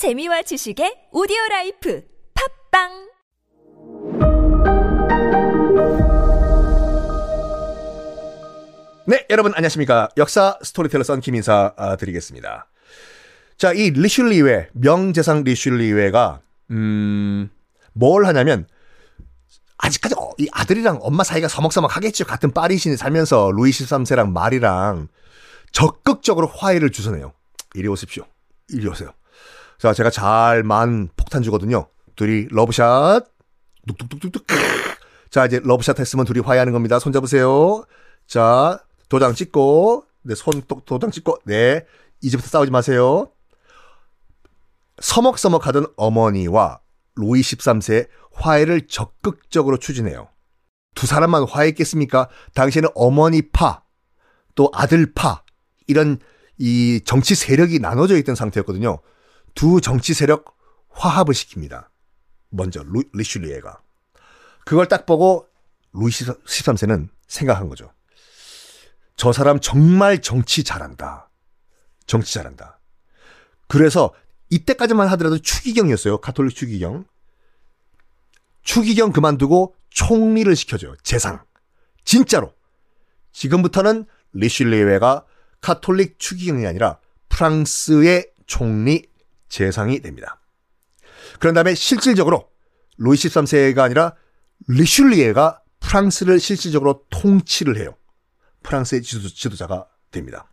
재미와 지식의 오디오 라이프 팟빵 네, 여러분 안녕하십니까. 역사 스토리텔러 선 김인사 아, 드리겠습니다. 자, 이 리슐리외, 명재상 리슐리외가, 음, 뭘 하냐면, 아직까지 어, 이 아들이랑 엄마 사이가 서먹서먹 하겠죠. 같은 파리시에 살면서 루이 13세랑 마리랑 적극적으로 화해를 주선해요. 이리 오십시오. 이리 오세요. 자, 제가 잘 만 폭탄주거든요. 둘이 러브샷. 뚝뚝뚝뚝뚝. 자, 이제 러브샷 했으면 둘이 화해하는 겁니다. 손 잡으세요. 자, 도장 찍고, 네, 손 도, 도장 찍고, 네. 이제부터 싸우지 마세요. 서먹서먹 하던 어머니와 루이 13세 화해를 적극적으로 추진해요. 두 사람만 화해했겠습니까? 당시에는 어머니 파, 또 아들 파, 이런 이 정치 세력이 나눠져 있던 상태였거든요. 두 정치 세력 화합을 시킵니다. 먼저 루, 리슐리에가. 그걸 딱 보고 루이 13세는 생각한 거죠. 저 사람 정말 정치 잘한다. 정치 잘한다. 그래서 이때까지만 하더라도 추기경이었어요. 가톨릭 추기경. 추기경 그만두고 총리를 시켜줘요. 재상. 진짜로. 지금부터는 리슐리웨가 카톨릭 추기경이 아니라 프랑스의 총리 재상이 됩니다. 그런 다음에 실질적으로 루이 13세가 아니라 리슐리에가 프랑스를 실질적으로 통치를 해요. 프랑스의 지도, 자가 됩니다.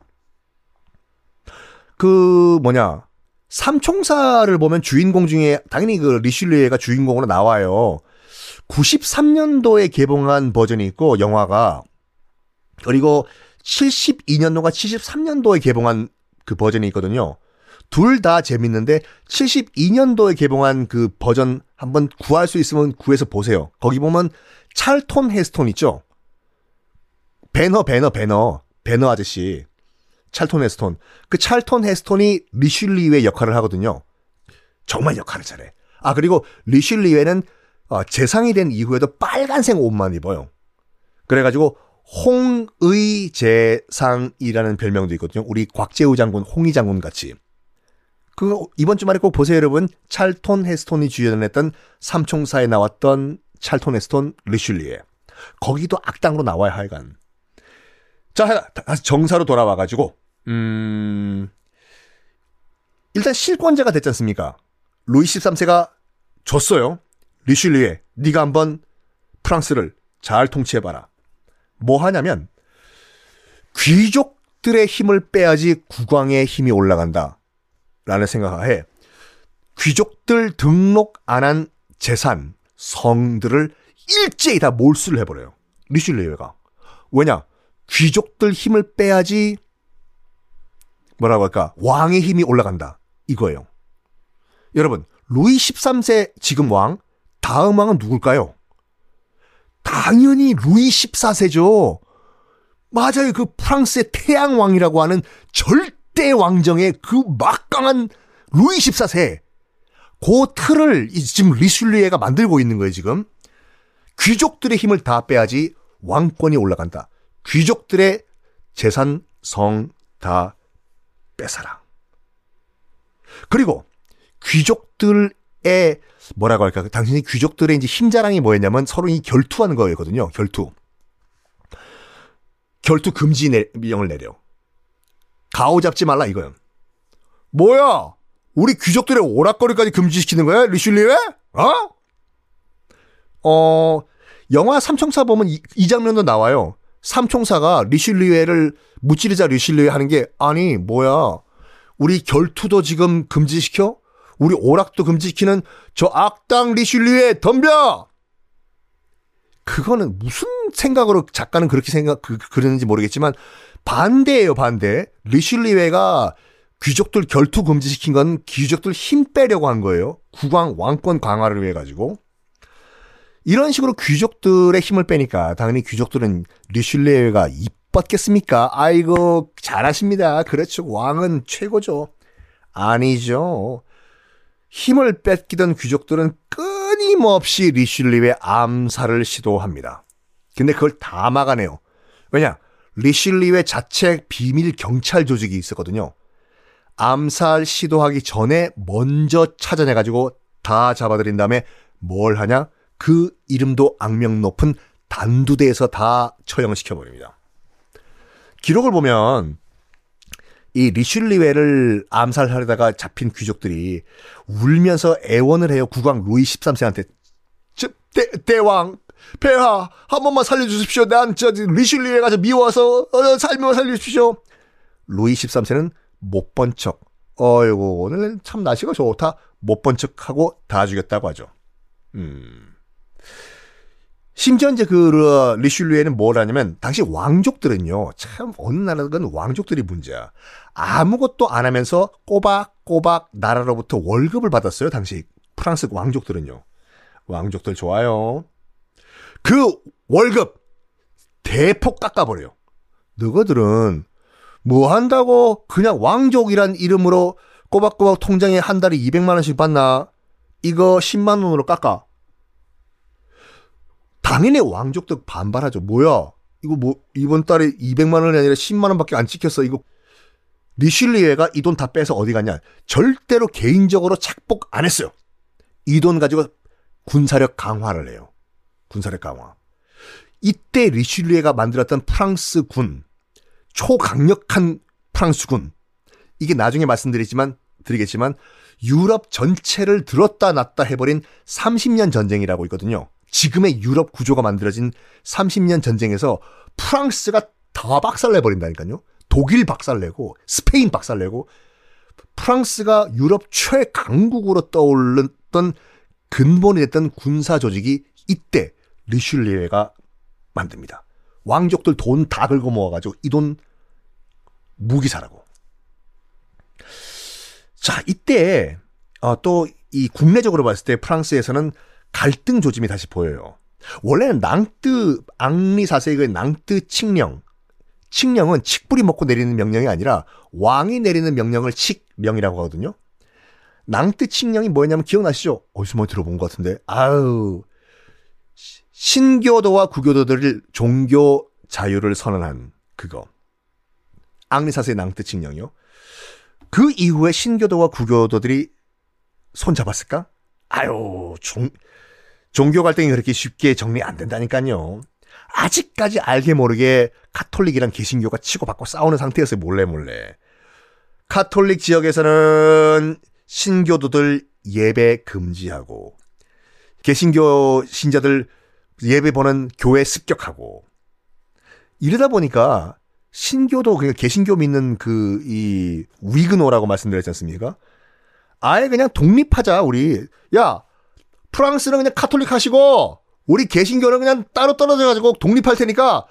그 뭐냐 삼총사를 보면 주인공 중에 당연히 그 리슐리에가 주인공으로 나와요. 93년도에 개봉한 버전이 있고 영화가 그리고 72년도가 73년도에 개봉한 그 버전이 있거든요. 둘 다 재밌는데 72년도에 개봉한 그 버전 한번 구할 수 있으면 구해서 보세요. 거기 보면 찰톤 헤스톤 있죠? 배너 배너 배너 배너 아저씨 찰톤 헤스톤 그 찰톤 헤스톤이 리슐리웨 역할을 하거든요. 정말 역할을 잘해. 아 그리고 리슐리웨는 어, 재상이 된 이후에도 빨간색 옷만 입어요. 그래가지고 홍의 재상이라는 별명도 있거든요. 우리 곽재우 장군, 홍의 장군 같이. 그 이번 주말에 꼭 보세요, 여러분. 찰톤 헤스톤이 주연했던 삼총사에 나왔던 찰톤 헤스톤 리슐리에. 거기도 악당으로 나와야 하여간. 자, 다시 정사로 돌아와 가지고, 음, 일단 실권자가 됐지 않습니까? 루이 13세가 줬어요. 리슐리에, 네가 한번 프랑스를 잘 통치해 봐라. 뭐 하냐면, 귀족들의 힘을 빼야지 국왕의 힘이 올라간다. 라는 생각을 해. 귀족들 등록 안 한 재산, 성들을 일제히 다 몰수를 해버려요. 리슐리에가. 왜냐? 귀족들 힘을 빼야지 뭐라고 할까 왕의 힘이 올라간다 이거예요. 여러분 루이 13세 지금 왕 다음 왕은 누굴까요? 당연히 루이 14세죠. 맞아요. 그 프랑스의 태양 왕이라고 하는 절 대 왕정의 그 막강한 루이 14세. 그 틀을 지금 리슐리에가 만들고 있는 거예요, 지금. 귀족들의 힘을 다 빼야지 왕권이 올라간다. 귀족들의 재산, 성다 뺏어라. 그리고 귀족들의 뭐라고 할까? 당신이 귀족들의 이제 힘자랑이 뭐였냐면 서로 이 결투하는 거였거든요. 결투. 결투 금지 명을 내려. 가오 잡지 말라 이거요. 뭐야? 우리 귀족들의 오락거리까지 금지시키는 거야? 리슐리에? 어? 어, 영화 삼총사 보면 이, 이 장면도 나와요. 삼총사가 리슐리에를 무찌르자 리슐리에 하는 게 아니 뭐야 우리 결투도 지금 금지시켜 우리 오락도 금지시키는 저 악당 리슐리에 덤벼 그거는 무슨 생각으로 작가는 그렇게 생각 그, 그러는지 모르겠지만 반대예요 반대 리슐리웨가 귀족들 결투 금지시킨 건 귀족들 힘 빼려고 한 거예요 국왕 왕권 강화를 위해 가지고 이런 식으로 귀족들의 힘을 빼니까 당연히 귀족들은 리슐레가 이뻤겠습니까? 아이고 잘하십니다. 그렇죠. 왕은 최고죠. 아니죠. 힘을 뺏기던 귀족들은 끊임없이 리슐리의 암살을 시도합니다. 근데 그걸 다 막아내요. 왜냐? 리슐리의 자체 비밀 경찰 조직이 있었거든요. 암살 시도하기 전에 먼저 찾아내가지고 다 잡아들인 다음에 뭘 하냐? 그 이름도 악명 높은 단두대에서 다 처형시켜버립니다. 기록을 보면 이 리슐리웨를 암살하려다가 잡힌 귀족들이 울면서 애원을 해요. 국왕 루이 13세한테. 대, 대왕, 폐하, 한 번만 살려주십시오. 난저 리슐리웨가 저 미워서 어, 살면 살려주십시오. 루이 13세는 못 본 척. 어이구, 오늘 참 날씨가 좋다. 못 본 척하고 다 죽였다고 하죠. 음. 심지어 이제 그 리슐리에는 뭘 하냐면 당시 왕족들은요 참 어느 나라든 왕족들이 문제야 아무것도 안 하면서 꼬박꼬박 나라로부터 월급을 받았어요 당시 프랑스 왕족들은요 왕족들 좋아요 그 월급 대폭 깎아버려요 너희들은 뭐 한다고 그냥 왕족이란 이름으로 꼬박꼬박 통장에 한 달에 200만 원씩 받나 이거 10만 원으로 깎아 당연히 왕족도 반발하죠. 뭐야? 이거 뭐 이번 달에 200만 원이 아니라 10만 원밖에 안 찍혔어. 이거 리슐리에가 이 돈 다 빼서 어디 갔냐? 절대로 개인적으로 착복 안 했어요. 이 돈 가지고 군사력 강화를 해요. 군사력 강화. 이때 리슐리에가 만들었던 프랑스 군, 초강력한 프랑스 군. 이게 나중에 말씀드리지만 드리겠지만 유럽 전체를 들었다 놨다 해버린 30년 전쟁이라고 있거든요. 지금의 유럽 구조가 만들어진 30년 전쟁에서 프랑스가 다 박살내버린다니까요. 독일 박살내고 스페인 박살내고 프랑스가 유럽 최강국으로 떠올랐던 근본이 됐던 군사 조직이 이때 리슐리에가 만듭니다. 왕족들 돈 다 긁어 모아가지고 이 돈 무기 사라고. 자, 이때 어, 또이 국내적으로 봤을 때 프랑스에서는 갈등 조짐이 다시 보여요. 원래는 낭뜨 앙리 사세의 낭뜨 칙령 칙령은 칡뿌리 먹고 내리는 명령이 아니라 왕이 내리는 명령을 칙명이라고 하거든요. 낭뜨 칙령이 뭐였냐면 기억나시죠? 어디서 뭐 들어본 것 같은데. 아우 신교도와 구교도들을 종교 자유를 선언한 그거. 앙리사스의 낭뜨 칙령이요. 그 이후에 신교도와 구교도들이 손잡았을까? 아유, 종, 종교 갈등이 그렇게 쉽게 정리 안 된다니까요. 아직까지 알게 모르게 카톨릭이랑 개신교가 치고받고 싸우는 상태였어요. 몰래 몰래. 카톨릭 지역에서는 신교도들 예배 금지하고 개신교 신자들 예배 보는 교회 습격하고 이러다 보니까 신교도 그러니까 개신교 믿는 그 이 위그노라고 말씀드렸지 않습니까? 아예 그냥 독립하자 우리 야 프랑스는 그냥 카톨릭 하시고 우리 개신교는 그냥 따로 떨어져 가지고 독립할 테니까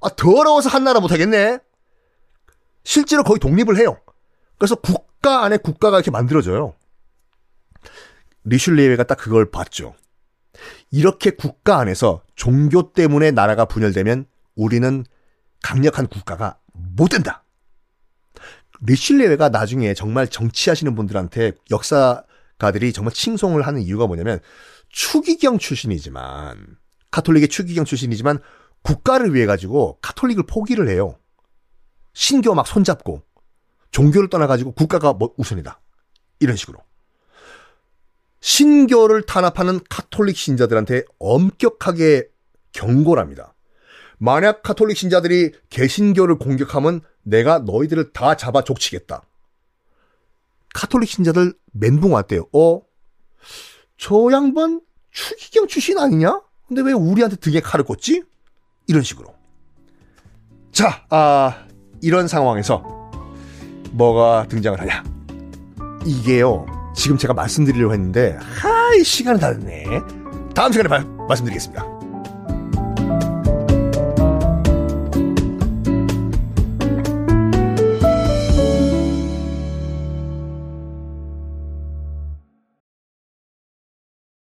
아 더러워서 한 나라 못 하겠네. 실제로 거의 독립을 해요. 그래서 국가 안에 국가가 이렇게 만들어져요. 리슐리에가 딱 그걸 봤죠. 이렇게 국가 안에서 종교 때문에 나라가 분열되면 우리는 강력한 국가가 못 된다. 리슐리에가 나중에 정말 정치하시는 분들한테 역사가들이 정말 칭송을 하는 이유가 뭐냐면 추기경 출신이지만 카톨릭의 추기경 출신이지만 국가를 위해 가지고 카톨릭을 포기를 해요. 신교 막 손잡고 종교를 떠나 가지고 국가가 뭐 우선이다. 이런 식으로. 신교를 탄압하는 카톨릭 신자들한테 엄격하게 경고를 합니다. 만약 카톨릭 신자들이 개신교를 공격하면 내가 너희들을 다 잡아 족치겠다. 카톨릭 신자들 멘붕 왔대요. 어? 저 양반 추기경 출신 아니냐? 근데 왜 우리한테 등에 칼을 꽂지? 이런 식으로. 자, 아, 이런 상황에서 뭐가 등장을 하냐? 이게요, 지금 제가 말씀드리려고 했는데, 하이, 시간이 다 됐네. 다음 시간에 말, 말씀드리겠습니다.